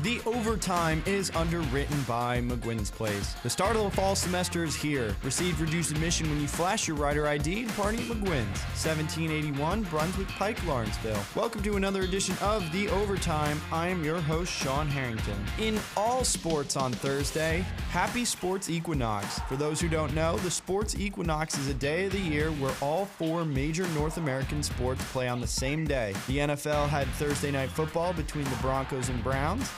The Overtime is underwritten by McGuinn's Place. The start of the fall semester is here. Receive reduced admission when you flash your rider ID and party at McGuinn's. 1781 Brunswick Pike, Lawrenceville. Welcome to another edition of The Overtime. I am your host, Sean Harrington. In all sports on Thursday, happy Sports Equinox. For those who don't know, the Sports Equinox is a day of the year where all four major North American sports play on the same day. The NFL had Thursday night football between the Broncos and Browns.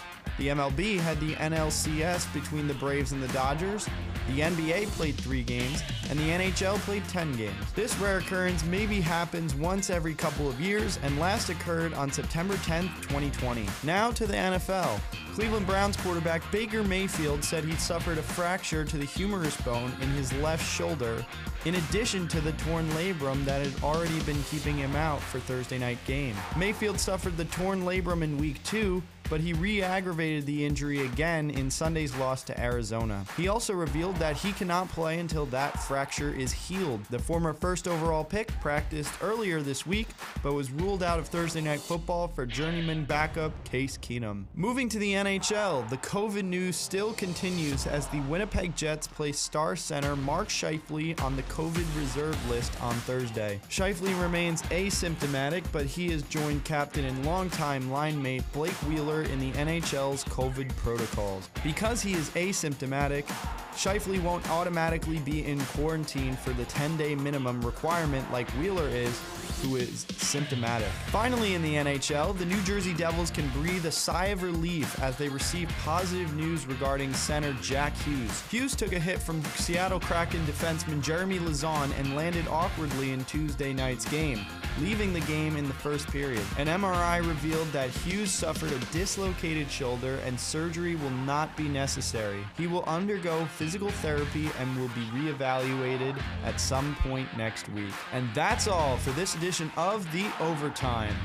The MLB had the NLCS between the Braves and the Dodgers. The NBA played three games, and the NHL played 10 games. This rare occurrence maybe happens once every couple of years and last occurred on September 10, 2020. Now to the NFL. Cleveland Browns quarterback Baker Mayfield said he'd suffered a fracture to the humerus bone in his left shoulder, in addition to the torn labrum that had already been keeping him out for Thursday night game. Mayfield suffered the torn labrum in week two, but he re aggravated the injury again in Sunday's loss to Arizona. He also revealed that he cannot play until that fracture is healed. The former first overall pick practiced earlier this week, but was ruled out of Thursday night football for journeyman backup Case Keenum. Moving to the NHL, the COVID news still continues as the Winnipeg Jets place star center Mark Scheifele on the COVID reserve list on Thursday. Scheifele remains asymptomatic, but he has joined captain and longtime line mate Blake Wheeler in the NHL's COVID protocols. Because he is asymptomatic, Scheifele won't automatically be in quarantine for the 10 day minimum requirement like Wheeler is, who is symptomatic. Finally, in the NHL, the New Jersey Devils can breathe a sigh of relief as they receive positive news regarding center Jack Hughes. Hughes took a hit from Seattle Kraken defenseman Jeremy Lauzon and landed awkwardly in Tuesday night's game, leaving the game in the first period. An MRI revealed that Hughes suffered a dislocated shoulder and surgery will not be necessary. He will undergo physical therapy and will be reevaluated at some point next week. And that's all for this edition of The Overtime.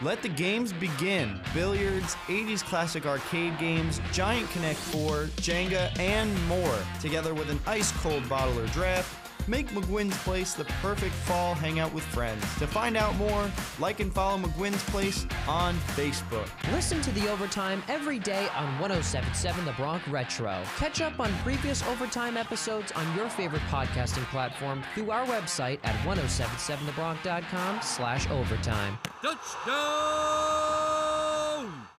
Let the games begin. Billiards, 80s classic arcade games, Giant Connect 4, Jenga, and more, together with an ice cold bottle or draft. Make McGuinn's Place the perfect fall hangout with friends. To find out more, like and follow McGuinn's Place on Facebook. Listen to the Overtime every day on 1077 The Bronx Retro. Catch up on previous Overtime episodes on your favorite podcasting platform through our website at 1077thebronx.com slash overtime. Touchdown!